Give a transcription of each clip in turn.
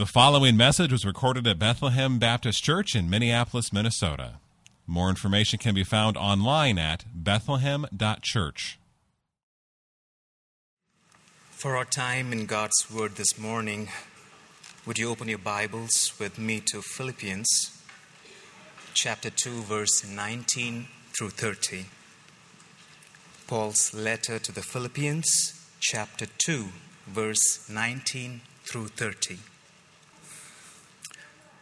The following message was recorded at Bethlehem Baptist Church in Minneapolis, Minnesota. More information can be found online at bethlehem.church. For our time in God's Word this morning, would you open your Bibles with me to Philippians chapter 2, verse 19 through 30? Paul's letter to the Philippians, chapter 2, verse 19 through 30.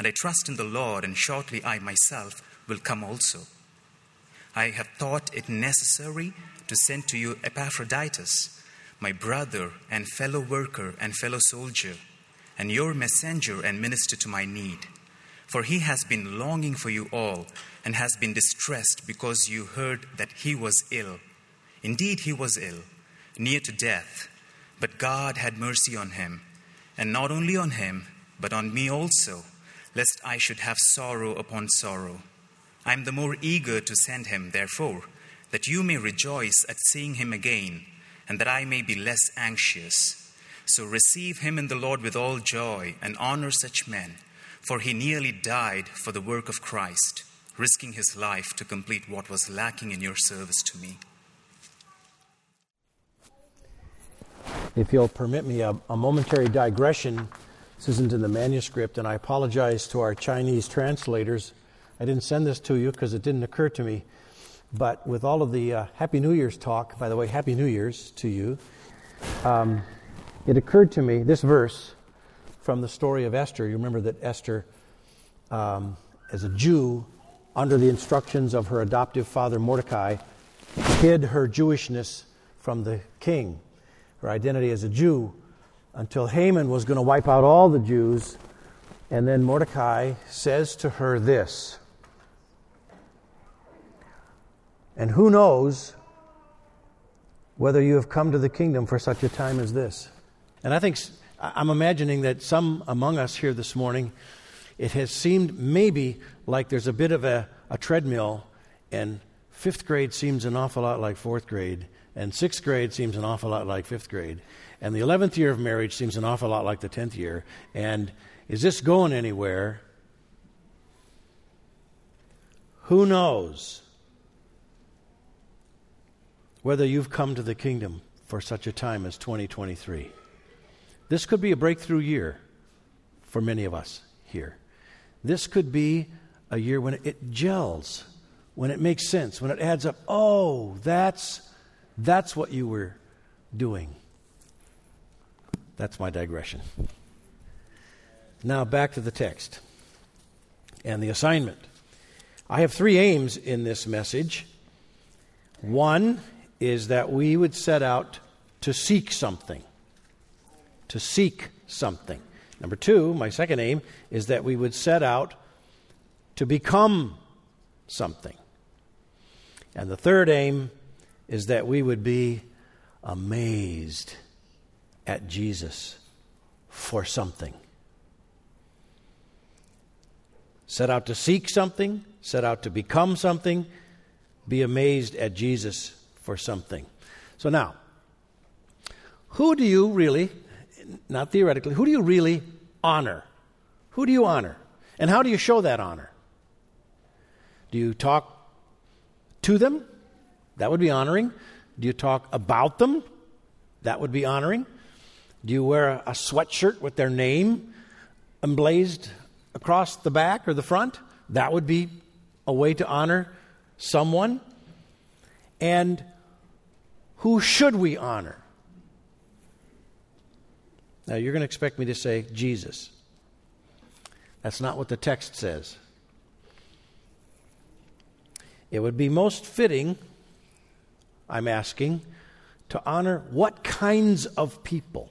and I trust in the Lord, and shortly I myself will come also. I have thought it necessary to send to you Epaphroditus, my brother and fellow worker and fellow soldier, and your messenger and minister to my need. For he has been longing for you all, and has been distressed because you heard that he was ill. Indeed, he was ill, near to death, but God had mercy on him, and not only on him, but on me also lest I should have sorrow upon sorrow. I am the more eager to send him, therefore, that you may rejoice at seeing him again, and that I may be less anxious. So receive him in the Lord with all joy, and honor such men, for he nearly died for the work of Christ, risking his life to complete what was lacking in your service to me. If you'll permit me a, a momentary digression this isn't in the manuscript, and I apologize to our Chinese translators. I didn't send this to you because it didn't occur to me. But with all of the uh, Happy New Year's talk, by the way, Happy New Year's to you, um, it occurred to me this verse from the story of Esther. You remember that Esther, um, as a Jew, under the instructions of her adoptive father Mordecai, hid her Jewishness from the king. Her identity as a Jew until Haman was going to wipe out all the Jews. And then Mordecai says to her this. And who knows whether you have come to the kingdom for such a time as this? And I think I'm imagining that some among us here this morning, it has seemed maybe like there's a bit of a, a treadmill, and fifth grade seems an awful lot like fourth grade, and sixth grade seems an awful lot like fifth grade. And the 11th year of marriage seems an awful lot like the 10th year. And is this going anywhere? Who knows whether you've come to the kingdom for such a time as 2023? This could be a breakthrough year for many of us here. This could be a year when it gels, when it makes sense, when it adds up. Oh, that's that's what you were doing. That's my digression. Now back to the text and the assignment. I have three aims in this message. One is that we would set out to seek something. To seek something. Number two, my second aim, is that we would set out to become something. And the third aim is that we would be amazed at Jesus for something. Set out to seek something, set out to become something, be amazed at Jesus for something. So now, who do you really, not theoretically, who do you really honor? Who do you honor? And how do you show that honor? Do you talk to them? That would be honoring. Do you talk about them? That would be honoring. Do you wear a, sweatshirt with their name emblazed across the back or the front? That would be a way to honor someone. And who should we honor? Now, you're going to expect me to say Jesus. That's not what the text says. It would be most fitting, I'm asking, to honor what kinds of people?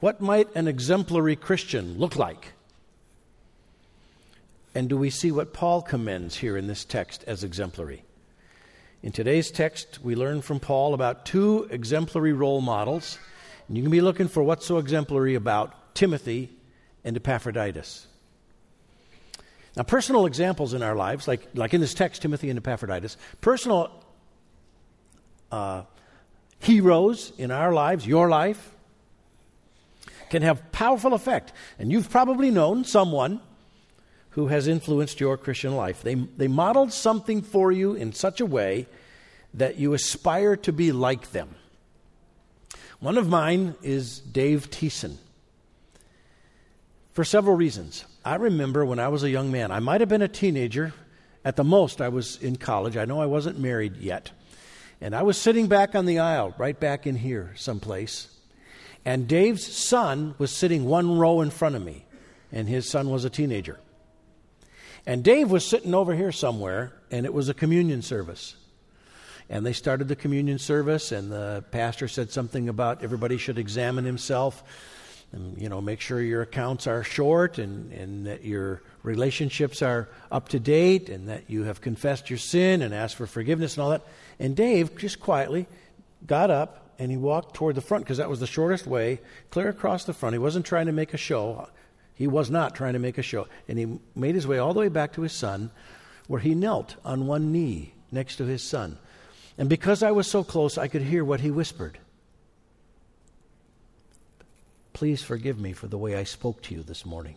What might an exemplary Christian look like? And do we see what Paul commends here in this text as exemplary? In today's text, we learn from Paul about two exemplary role models. And you can be looking for what's so exemplary about Timothy and Epaphroditus. Now, personal examples in our lives, like, like in this text, Timothy and Epaphroditus, personal uh, heroes in our lives, your life, can have powerful effect. And you've probably known someone who has influenced your Christian life. They, they modeled something for you in such a way that you aspire to be like them. One of mine is Dave Thiessen. For several reasons. I remember when I was a young man, I might have been a teenager. At the most, I was in college. I know I wasn't married yet. And I was sitting back on the aisle, right back in here, someplace. And Dave's son was sitting one row in front of me, and his son was a teenager. And Dave was sitting over here somewhere, and it was a communion service. And they started the communion service, and the pastor said something about everybody should examine himself and, you know, make sure your accounts are short and, and that your relationships are up to date and that you have confessed your sin and asked for forgiveness and all that. And Dave just quietly got up and he walked toward the front because that was the shortest way, clear across the front. He wasn't trying to make a show. He was not trying to make a show. And he made his way all the way back to his son, where he knelt on one knee next to his son. And because I was so close, I could hear what he whispered. Please forgive me for the way I spoke to you this morning.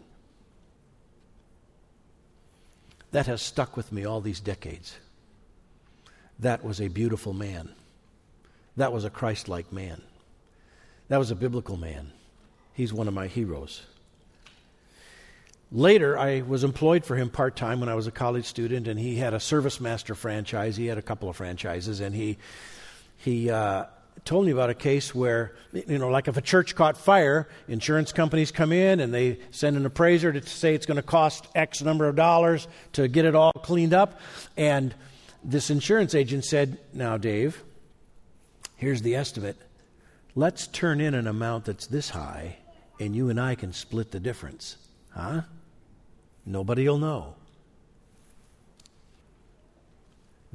That has stuck with me all these decades. That was a beautiful man. That was a Christ like man. That was a biblical man. He's one of my heroes. Later, I was employed for him part time when I was a college student, and he had a Service Master franchise. He had a couple of franchises, and he he uh, told me about a case where you know, like if a church caught fire, insurance companies come in and they send an appraiser to say it's going to cost X number of dollars to get it all cleaned up, and this insurance agent said, "Now, Dave, here's the estimate. Let's turn in an amount that's this high, and you and I can split the difference, huh?" Nobody will know.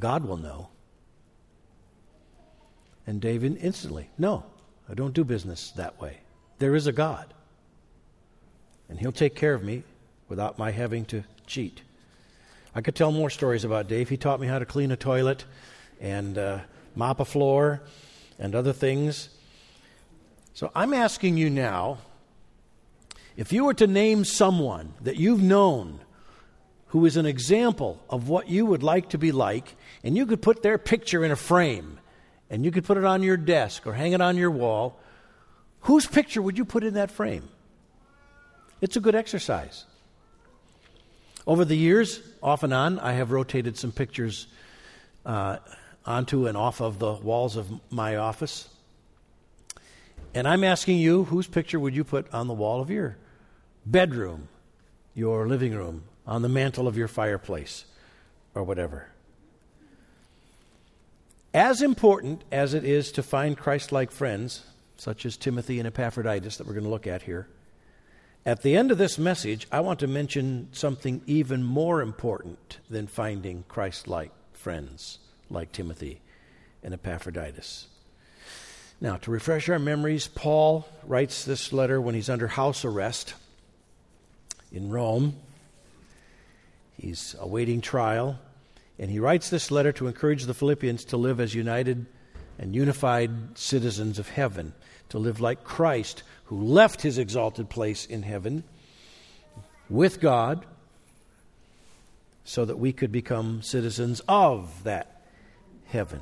God will know. And David instantly, no, I don't do business that way. There is a God. And he'll take care of me without my having to cheat. I could tell more stories about Dave. He taught me how to clean a toilet and uh, mop a floor and other things. So I'm asking you now if you were to name someone that you've known who is an example of what you would like to be like, and you could put their picture in a frame, and you could put it on your desk or hang it on your wall, whose picture would you put in that frame? It's a good exercise. Over the years, off and on, I have rotated some pictures uh, onto and off of the walls of my office. And I'm asking you, whose picture would you put on the wall of your bedroom, your living room, on the mantle of your fireplace, or whatever. As important as it is to find Christ like friends, such as Timothy and Epaphroditus that we're going to look at here, at the end of this message, I want to mention something even more important than finding Christ like friends like Timothy and Epaphroditus. Now, to refresh our memories, Paul writes this letter when he's under house arrest in Rome. He's awaiting trial. And he writes this letter to encourage the Philippians to live as united and unified citizens of heaven, to live like Christ, who left his exalted place in heaven with God, so that we could become citizens of that heaven.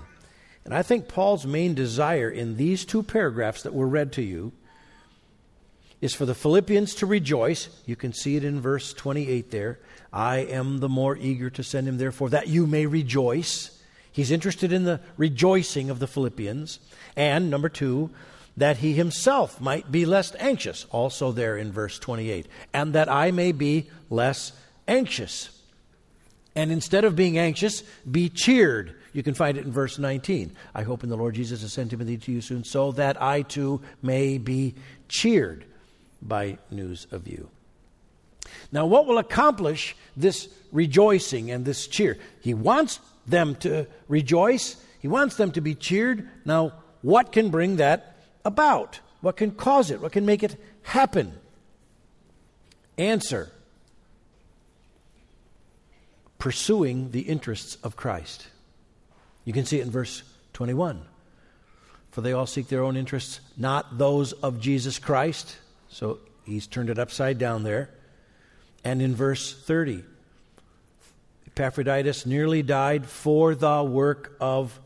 And I think Paul's main desire in these two paragraphs that were read to you is for the Philippians to rejoice. You can see it in verse 28 there. I am the more eager to send him, therefore, that you may rejoice. He's interested in the rejoicing of the Philippians. And number two, that he himself might be less anxious, also there in verse 28, and that I may be less anxious. And instead of being anxious, be cheered. You can find it in verse 19. I hope in the Lord Jesus to send Timothy to you soon, so that I too may be cheered. by news of you. Now, what will accomplish this rejoicing and this cheer? He wants them to rejoice, he wants them to be cheered. Now, what can bring that about? What can cause it? What can make it happen? Answer pursuing the interests of Christ. You can see it in verse 21. For they all seek their own interests, not those of Jesus Christ. So he's turned it upside down there. And in verse 30, Epaphroditus nearly died for the work of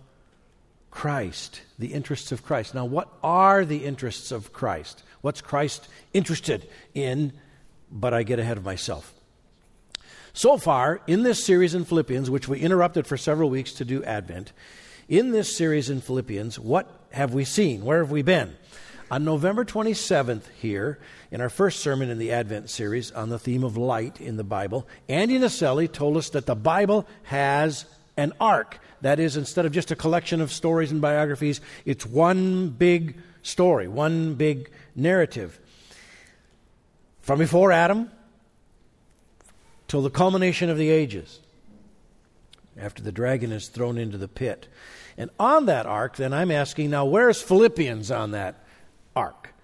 Christ, the interests of Christ. Now, what are the interests of Christ? What's Christ interested in? But I get ahead of myself. So far, in this series in Philippians, which we interrupted for several weeks to do Advent, in this series in Philippians, what have we seen? Where have we been? On November 27th, here, in our first sermon in the Advent series on the theme of light in the Bible, Andy Naselli told us that the Bible has an arc. That is, instead of just a collection of stories and biographies, it's one big story, one big narrative. From before Adam till the culmination of the ages, after the dragon is thrown into the pit. And on that arc, then I'm asking now, where's Philippians on that arc?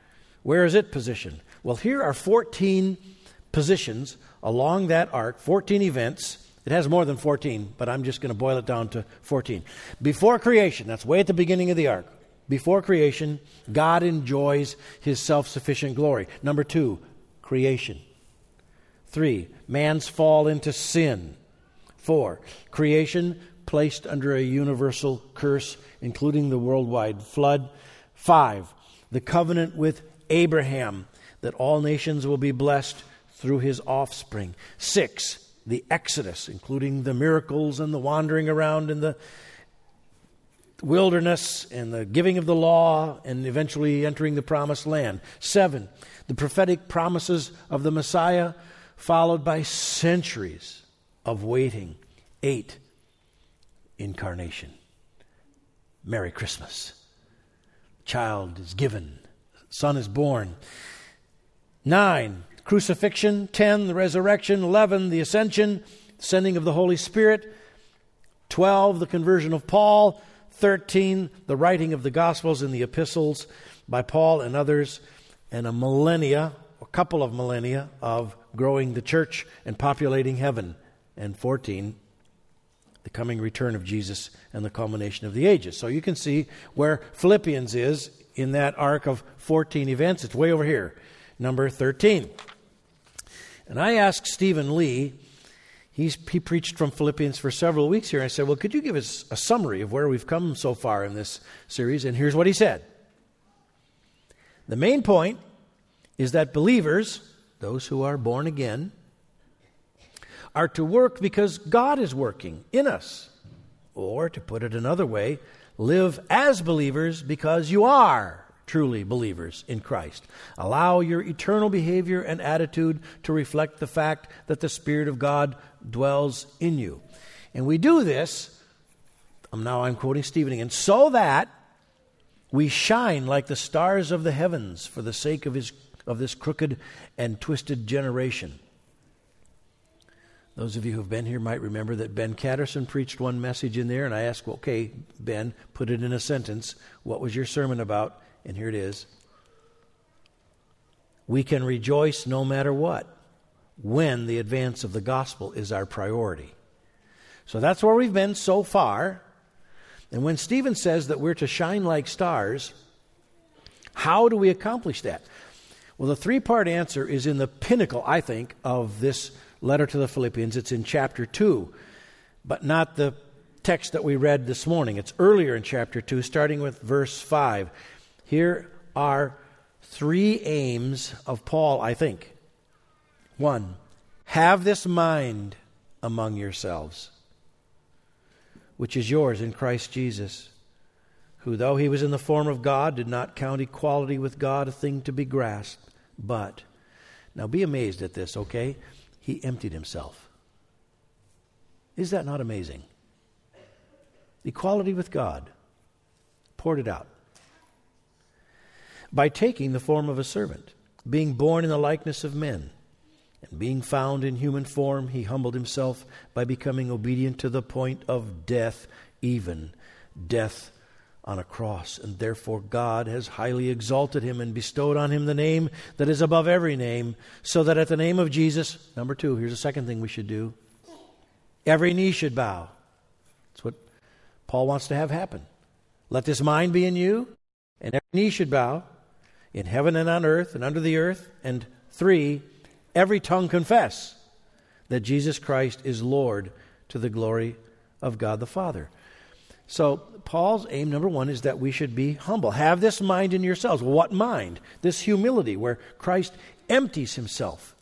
Where is it positioned? Well, here are 14 positions along that arc, 14 events. It has more than 14, but I'm just going to boil it down to 14. Before creation, that's way at the beginning of the arc. Before creation, God enjoys his self sufficient glory. Number two, creation. Three, man's fall into sin. Four, creation placed under a universal curse, including the worldwide flood. Five, the covenant with Abraham, that all nations will be blessed through his offspring. Six, the Exodus, including the miracles and the wandering around in the wilderness and the giving of the law and eventually entering the promised land. Seven, the prophetic promises of the Messiah followed by centuries of waiting. Eight, incarnation. Merry Christmas. Child is given, son is born. Nine, crucifixion. Ten, the resurrection. Eleven, the ascension, sending of the Holy Spirit. Twelve, the conversion of Paul. Thirteen, the writing of the Gospels and the epistles by Paul and others. And a millennia, a couple of millennia of growing the church and populating heaven. And 14, the coming return of Jesus and the culmination of the ages. So you can see where Philippians is in that arc of 14 events. It's way over here, number 13. And I asked Stephen Lee, he's, he preached from Philippians for several weeks here. I said, Well, could you give us a summary of where we've come so far in this series? And here's what he said The main point is that believers those who are born again, are to work because God is working in us. Or, to put it another way, live as believers because you are truly believers in Christ. Allow your eternal behavior and attitude to reflect the fact that the Spirit of God dwells in you. And we do this, um, now I'm quoting Stephen again, so that we shine like the stars of the heavens for the sake of his of this crooked and twisted generation. Those of you who've been here might remember that Ben Catterson preached one message in there, and I asked, okay, Ben, put it in a sentence. What was your sermon about? And here it is. We can rejoice no matter what when the advance of the gospel is our priority. So that's where we've been so far. And when Stephen says that we're to shine like stars, how do we accomplish that? Well, the three part answer is in the pinnacle, I think, of this letter to the Philippians. It's in chapter 2, but not the text that we read this morning. It's earlier in chapter 2, starting with verse 5. Here are three aims of Paul, I think. One, have this mind among yourselves, which is yours in Christ Jesus who, though he was in the form of God, did not count equality with God a thing to be grasped, but, now be amazed at this, okay? He emptied himself. Is that not amazing? Equality with God, poured it out. By taking the form of a servant, being born in the likeness of men. And being found in human form, he humbled himself by becoming obedient to the point of death, even death on a cross. And therefore, God has highly exalted him and bestowed on him the name that is above every name, so that at the name of Jesus, number two, here's a second thing we should do every knee should bow. That's what Paul wants to have happen. Let this mind be in you, and every knee should bow in heaven and on earth and under the earth. And three, every tongue confess that Jesus Christ is Lord to the glory of God the Father. So, Paul's aim, number one, is that we should be humble. Have this mind in yourselves. What mind? This humility, where Christ empties himself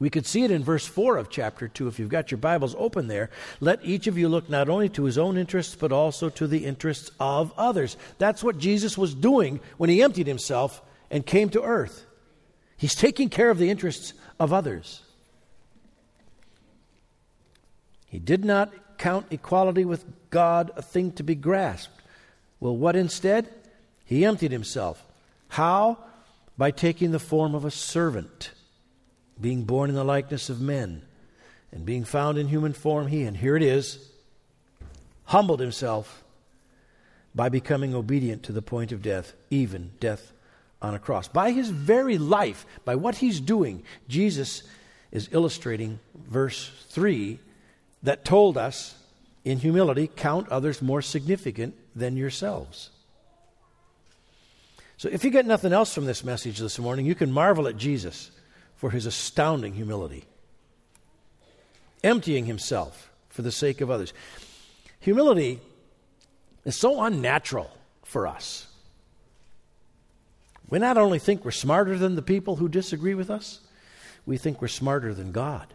we could see it in verse 4 of chapter 2 if you've got your Bibles open there. Let each of you look not only to his own interests, but also to the interests of others. That's what Jesus was doing when he emptied himself and came to earth. He's taking care of the interests of others. He did not count equality with God a thing to be grasped. Well, what instead? He emptied himself. How? By taking the form of a servant being born in the likeness of men, and being found in human form, he, and here it is, humbled himself by becoming obedient to the point of death, even death on a cross. By his very life, by what he's doing, Jesus is illustrating verse 3 that told us, in humility, count others more significant than yourselves. So if you get nothing else from this message this morning, you can marvel at Jesus for his astounding humility, emptying himself for the sake of others. Humility is so unnatural for us. We not only think we're smarter than the people who disagree with us, we think we're smarter than God.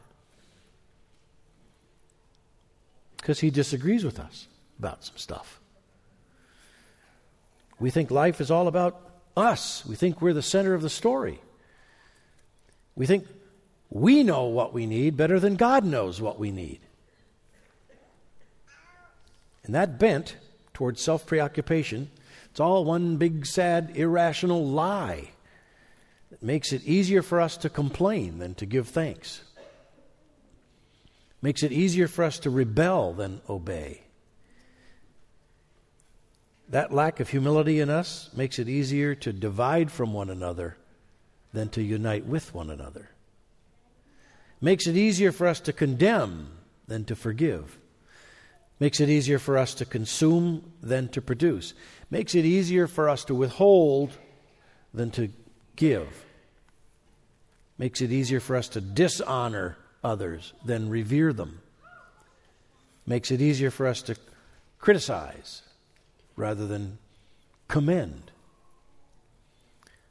Because he disagrees with us about some stuff. We think life is all about us. We think we're the center of the story. We think we know what we need better than God knows what we need. And that bent towards self preoccupation, it's all one big, sad, irrational lie that makes it easier for us to complain than to give thanks, makes it easier for us to rebel than obey. That lack of humility in us makes it easier to divide from one another than to unite with one another. Makes it easier for us to condemn than to forgive. Makes it easier for us to consume than to produce. Makes it easier for us to withhold than to give. Makes it easier for us to dishonor others than revere them. Makes it easier for us to criticize rather than commend.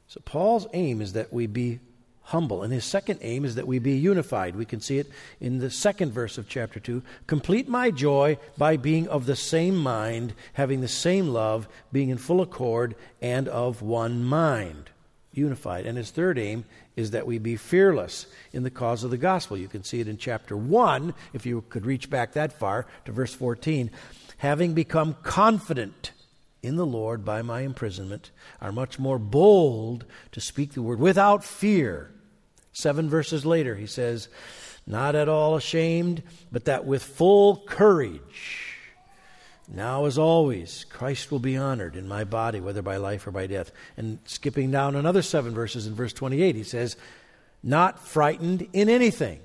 So Paul's aim is that we be humble. And his second aim is that we be unified. We can see it in the second verse of chapter 2. Complete my joy by being of the same mind, having the same love, being in full accord, and of one mind. Unified. And his third aim is that we be fearless in the cause of the gospel. You can see it in chapter 1, if you could reach back that far to verse 14. Having become confident in the Lord by my imprisonment are much more bold to speak the word without fear. Seven verses later, he says, Not at all ashamed, but that with full courage. Now, as always, Christ will be honored in my body, whether by life or by death. And skipping down another seven verses in verse 28, he says, Not frightened in anything.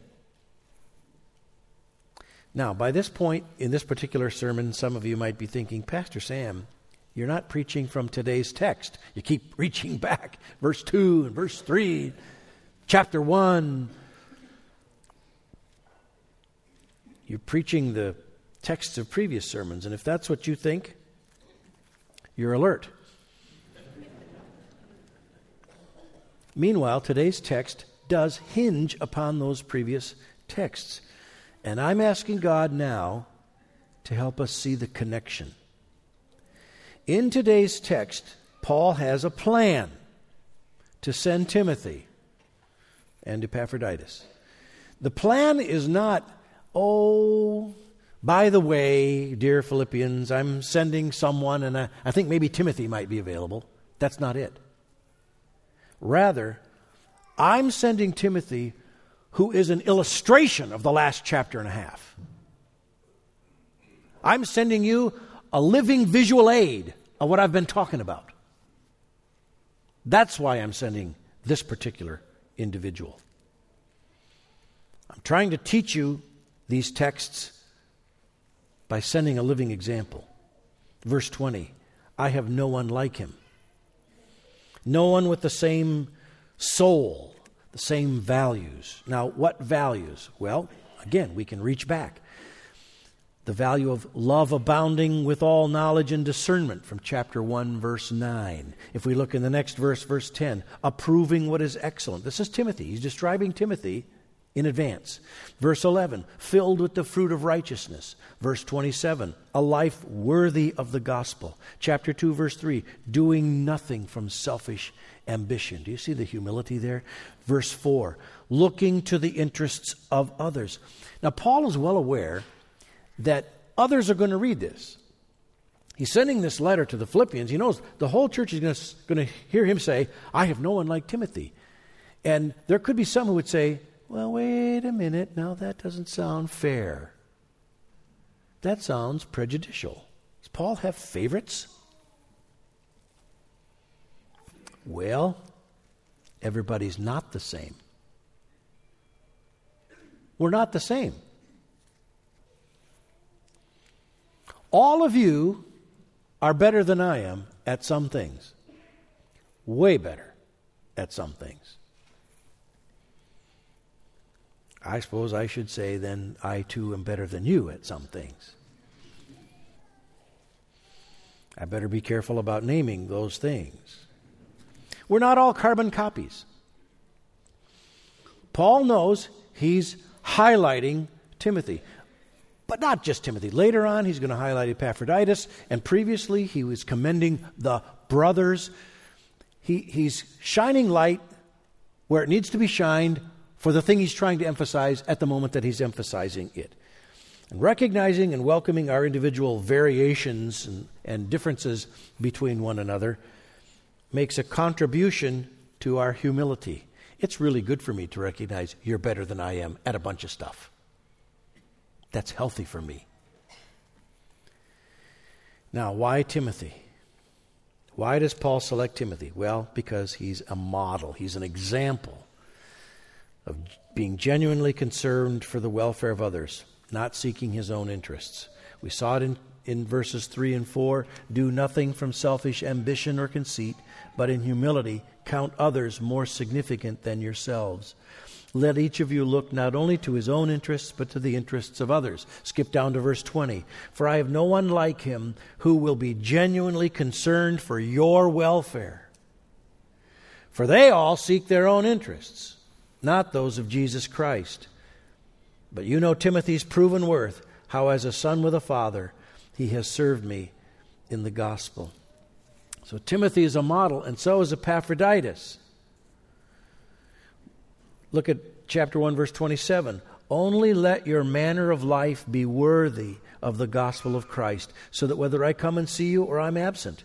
Now, by this point in this particular sermon, some of you might be thinking, Pastor Sam, you're not preaching from today's text. You keep reaching back, verse 2 and verse 3, chapter 1. You're preaching the texts of previous sermons, and if that's what you think, you're alert. Meanwhile, today's text does hinge upon those previous texts. And I'm asking God now to help us see the connection. In today's text, Paul has a plan to send Timothy and Epaphroditus. The plan is not, oh, by the way, dear Philippians, I'm sending someone, and I, I think maybe Timothy might be available. That's not it. Rather, I'm sending Timothy, who is an illustration of the last chapter and a half. I'm sending you a living visual aid of what I've been talking about. That's why I'm sending this particular individual. I'm trying to teach you these texts by sending a living example. Verse 20 I have no one like him. No one with the same soul, the same values. Now, what values? Well, again, we can reach back. The value of love abounding with all knowledge and discernment from chapter 1, verse 9. If we look in the next verse, verse 10, approving what is excellent. This is Timothy. He's describing Timothy in advance. Verse 11, filled with the fruit of righteousness. Verse 27, a life worthy of the gospel. Chapter 2, verse 3, doing nothing from selfish ambition. Do you see the humility there? Verse 4, looking to the interests of others. Now, Paul is well aware that others are going to read this. He's sending this letter to the Philippians. He knows the whole church is going to hear him say, I have no one like Timothy. And there could be some who would say, well, wait a minute. Now that doesn't sound fair. That sounds prejudicial. Does Paul have favorites? Well, everybody's not the same. We're not the same. All of you are better than I am at some things, way better at some things. I suppose I should say, then I too am better than you at some things. I better be careful about naming those things. We're not all carbon copies. Paul knows he's highlighting Timothy. But not just Timothy. Later on, he's going to highlight Epaphroditus, and previously, he was commending the brothers. He, he's shining light where it needs to be shined for the thing he's trying to emphasize at the moment that he's emphasizing it. And recognizing and welcoming our individual variations and, and differences between one another makes a contribution to our humility. It's really good for me to recognize you're better than I am at a bunch of stuff. That's healthy for me. Now, why Timothy? Why does Paul select Timothy? Well, because he's a model, he's an example of being genuinely concerned for the welfare of others, not seeking his own interests. We saw it in, in verses 3 and 4 do nothing from selfish ambition or conceit, but in humility count others more significant than yourselves. Let each of you look not only to his own interests, but to the interests of others. Skip down to verse 20. For I have no one like him who will be genuinely concerned for your welfare. For they all seek their own interests not those of Jesus Christ. But you know Timothy's proven worth, how as a son with a father, he has served me in the gospel. So Timothy is a model, and so is Epaphroditus. Look at chapter 1, verse 27. Only let your manner of life be worthy of the gospel of Christ, so that whether I come and see you or I'm absent,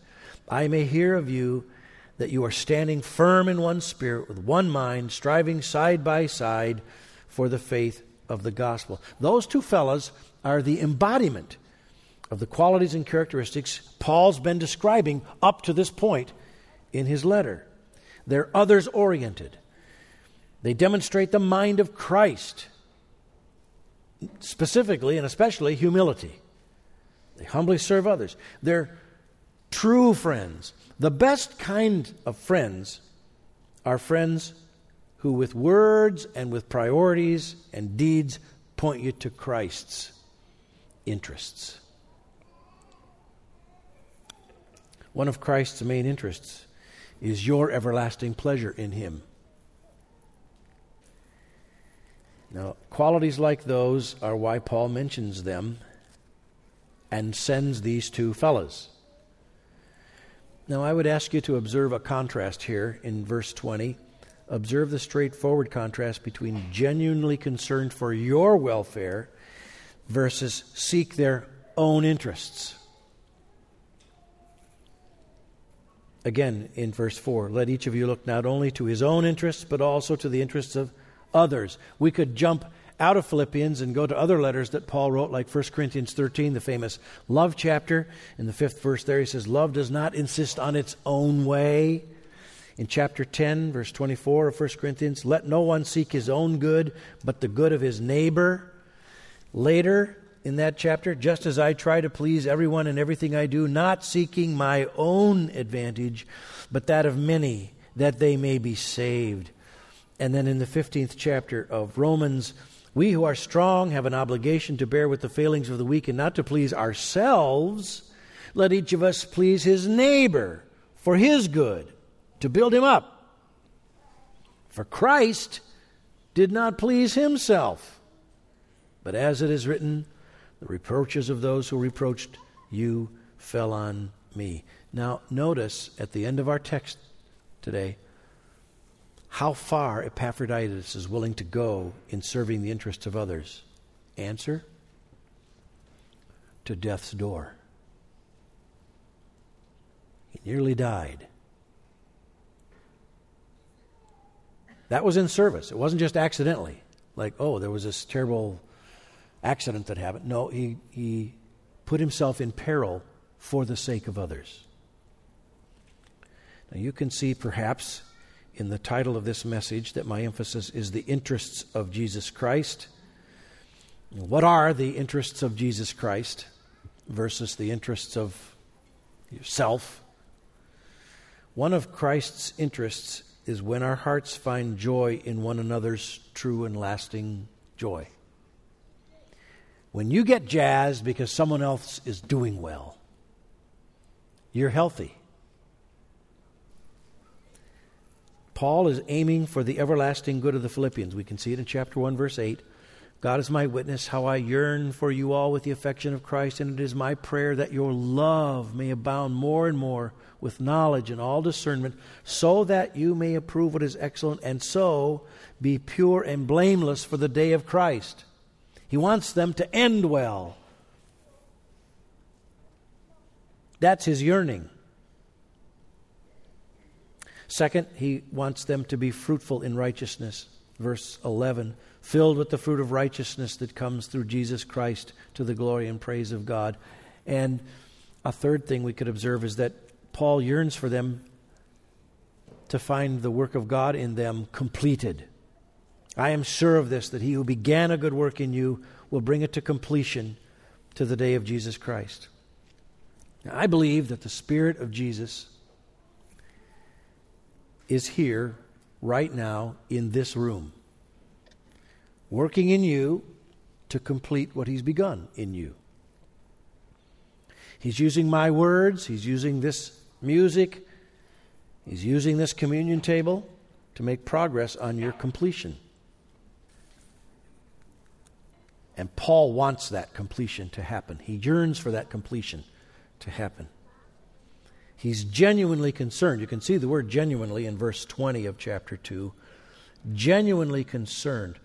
I may hear of you that you are standing firm in one spirit, with one mind, striving side by side for the faith of the gospel. Those two fellows are the embodiment of the qualities and characteristics Paul's been describing up to this point in his letter. They're others oriented, they demonstrate the mind of Christ, specifically and especially humility. They humbly serve others. They're true friends. The best kind of friends are friends who, with words and with priorities and deeds, point you to Christ's interests. One of Christ's main interests is your everlasting pleasure in Him. Now, qualities like those are why Paul mentions them and sends these two fellows. Now, I would ask you to observe a contrast here in verse 20. Observe the straightforward contrast between genuinely concerned for your welfare versus seek their own interests. again in verse 4 let each of you look not only to his own interests, but also to the interests of others. We could jump out of Philippians and go to other letters that Paul wrote, like 1 Corinthians 13, the famous love chapter. In the fifth verse there, he says, Love does not insist on its own way. In chapter 10, verse 24 of 1 Corinthians, let no one seek his own good, but the good of his neighbor. Later in that chapter, just as I try to please everyone in everything I do, not seeking my own advantage, but that of many, that they may be saved. And then in the 15th chapter of Romans, we who are strong have an obligation to bear with the failings of the weak and not to please ourselves. Let each of us please his neighbor for his good to build him up. For Christ did not please himself. But as it is written, the reproaches of those who reproached you fell on me. Now, notice at the end of our text today how far Epaphroditus is willing to go in serving the interests of others. Answer to death's door. He nearly died. That was in service. It wasn't just accidentally, like, oh, there was this terrible accident that happened. No, he, he put himself in peril for the sake of others. Now, you can see perhaps in the title of this message that my emphasis is the interests of Jesus Christ. What are the interests of Jesus Christ versus the interests of yourself? One of Christ's interests is when our hearts find joy in one another's true and lasting joy. When you get jazzed because someone else is doing well, you're healthy. Paul is aiming for the everlasting good of the Philippians. We can see it in chapter 1, verse 8. God is my witness, how I yearn for you all with the affection of Christ, and it is my prayer that your love may abound more and more with knowledge and all discernment, so that you may approve what is excellent, and so be pure and blameless for the day of Christ. He wants them to end well. That's his yearning. Second, he wants them to be fruitful in righteousness. Verse 11 filled with the fruit of righteousness that comes through Jesus Christ to the glory and praise of God. And a third thing we could observe is that Paul yearns for them to find the work of God in them completed. I am sure of this, that he who began a good work in you will bring it to completion to the day of Jesus Christ. Now, I believe that the Spirit of Jesus is here right now in this room, working in you to complete what He's begun in you. He's using my words, He's using this music, He's using this communion table to make progress on your completion. And Paul wants that completion to happen. He yearns for that completion to happen. He's genuinely concerned. You can see the word genuinely in verse 20 of chapter 2. Genuinely concerned.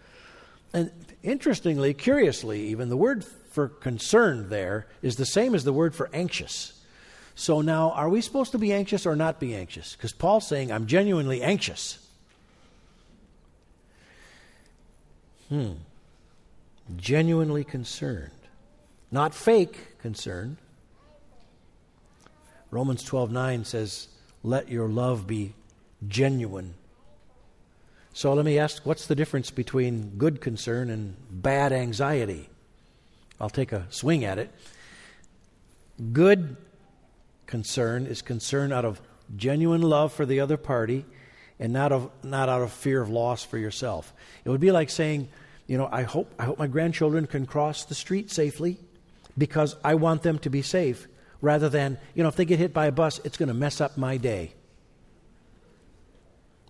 And interestingly, curiously, even the word for concerned there is the same as the word for anxious. So now, are we supposed to be anxious or not be anxious? Because Paul's saying, I'm genuinely anxious. Hmm. Genuinely concerned. Not fake concerned, Romans 12:9 says, "Let your love be genuine." So let me ask, what's the difference between good concern and bad anxiety? I'll take a swing at it. Good concern is concern out of genuine love for the other party and not of not out of fear of loss for yourself. It would be like saying, you know, I hope I hope my grandchildren can cross the street safely because I want them to be safe rather than, you know, if they get hit by a bus, it's going to mess up my day.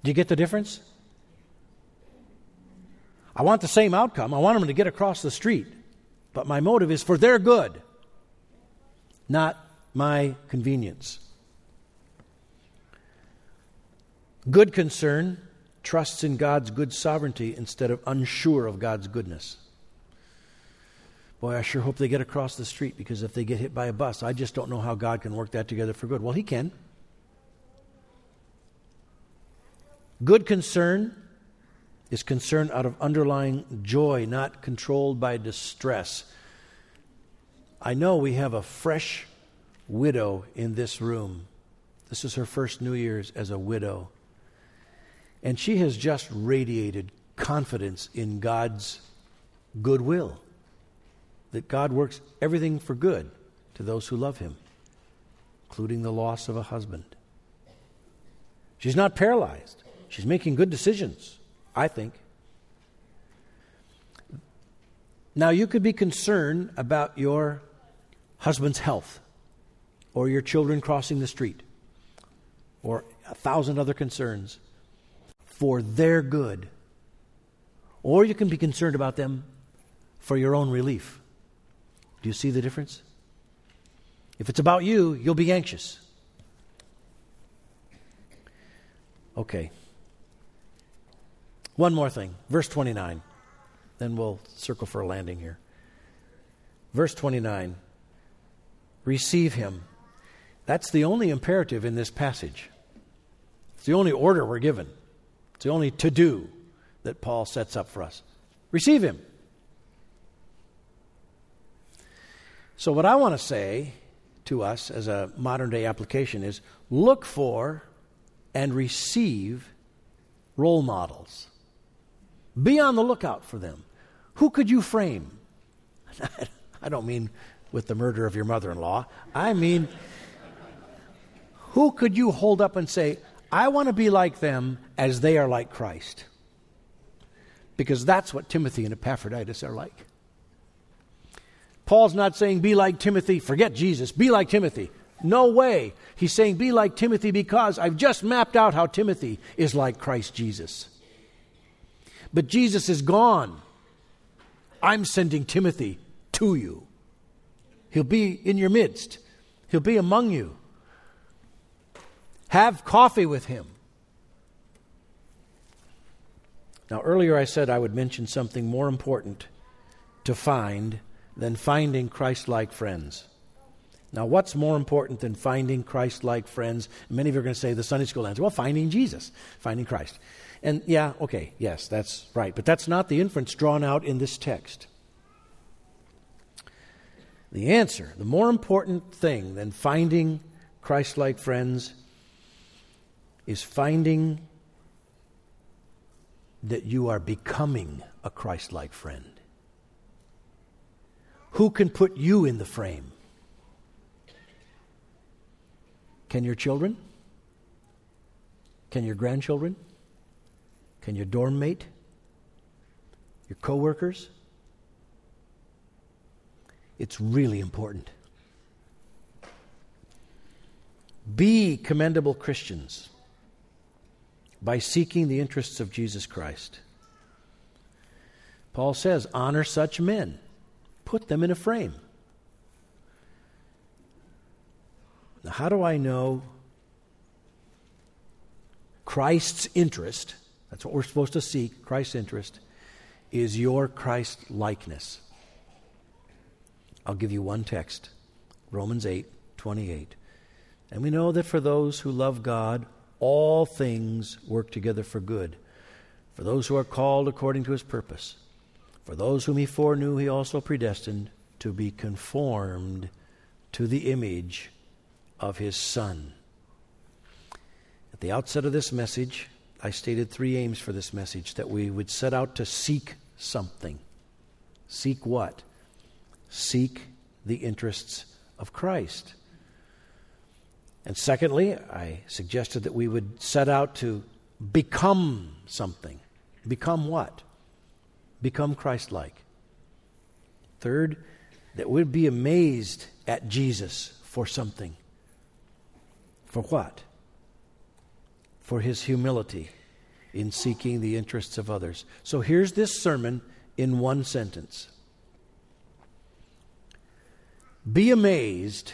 Do you get the difference? I want the same outcome. I want them to get across the street. But my motive is for their good, not my convenience. Good concern trusts in God's good sovereignty instead of unsure of God's goodness. Boy, I sure hope they get across the street because if they get hit by a bus, I just don't know how God can work that together for good. Well, He can. Good concern is concern out of underlying joy, not controlled by distress. I know we have a fresh widow in this room. This is her first New Year's as a widow. And she has just radiated confidence in God's goodwill, that God works everything for good to those who love Him, including the loss of a husband. She's not paralyzed, she's making good decisions, I think. Now, you could be concerned about your husband's health or your children crossing the street or a thousand other concerns for their good. Or you can be concerned about them for your own relief. Do you see the difference? If it's about you, you'll be anxious. Okay. One more thing. Verse 29. Then we'll circle for a landing here. Verse 29. Receive him. That's the only imperative in this passage. It's the only order we're given. It's the only to do that Paul sets up for us. Receive him. So, what I want to say to us as a modern day application is look for and receive role models. Be on the lookout for them. Who could you frame? I don't mean with the murder of your mother in law. I mean, who could you hold up and say, I want to be like them as they are like Christ? Because that's what Timothy and Epaphroditus are like. Paul's not saying, be like Timothy, forget Jesus, be like Timothy. No way. He's saying, be like Timothy because I've just mapped out how Timothy is like Christ Jesus. But Jesus is gone. I'm sending Timothy to you. He'll be in your midst, he'll be among you. Have coffee with him. Now, earlier I said I would mention something more important to find than finding Christ like friends. Now, what's more important than finding Christ like friends? Many of you are going to say the Sunday school answer well, finding Jesus, finding Christ. And yeah, okay, yes, that's right. But that's not the inference drawn out in this text. The answer, the more important thing than finding Christ like friends, is finding that you are becoming a Christ like friend. Who can put you in the frame? Can your children? Can your grandchildren? Can your dorm mate? Your coworkers? It's really important. Be commendable Christians by seeking the interests of Jesus Christ. Paul says, honor such men, put them in a frame. Now, how do I know Christ's interest? That's what we're supposed to seek, Christ's interest, is your Christ likeness. I'll give you one text Romans 8 28. And we know that for those who love God, all things work together for good, for those who are called according to his purpose. For those whom he foreknew, he also predestined to be conformed to the image of his Son. At the outset of this message, I stated three aims for this message that we would set out to seek something. Seek what? Seek the interests of Christ. And secondly, I suggested that we would set out to become something. Become what? Become Christ like. Third, that we'd be amazed at Jesus for something. For what? For his humility in seeking the interests of others. So here's this sermon in one sentence Be amazed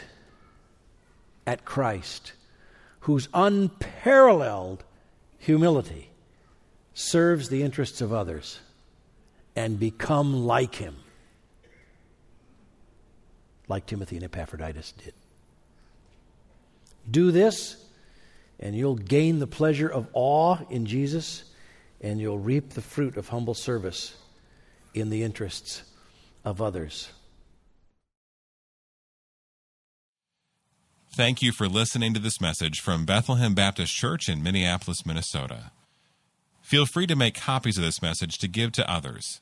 at Christ, whose unparalleled humility serves the interests of others, and become like him, like Timothy and Epaphroditus did. Do this, and you'll gain the pleasure of awe in Jesus, and you'll reap the fruit of humble service in the interests of others. Thank you for listening to this message from Bethlehem Baptist Church in Minneapolis, Minnesota. Feel free to make copies of this message to give to others,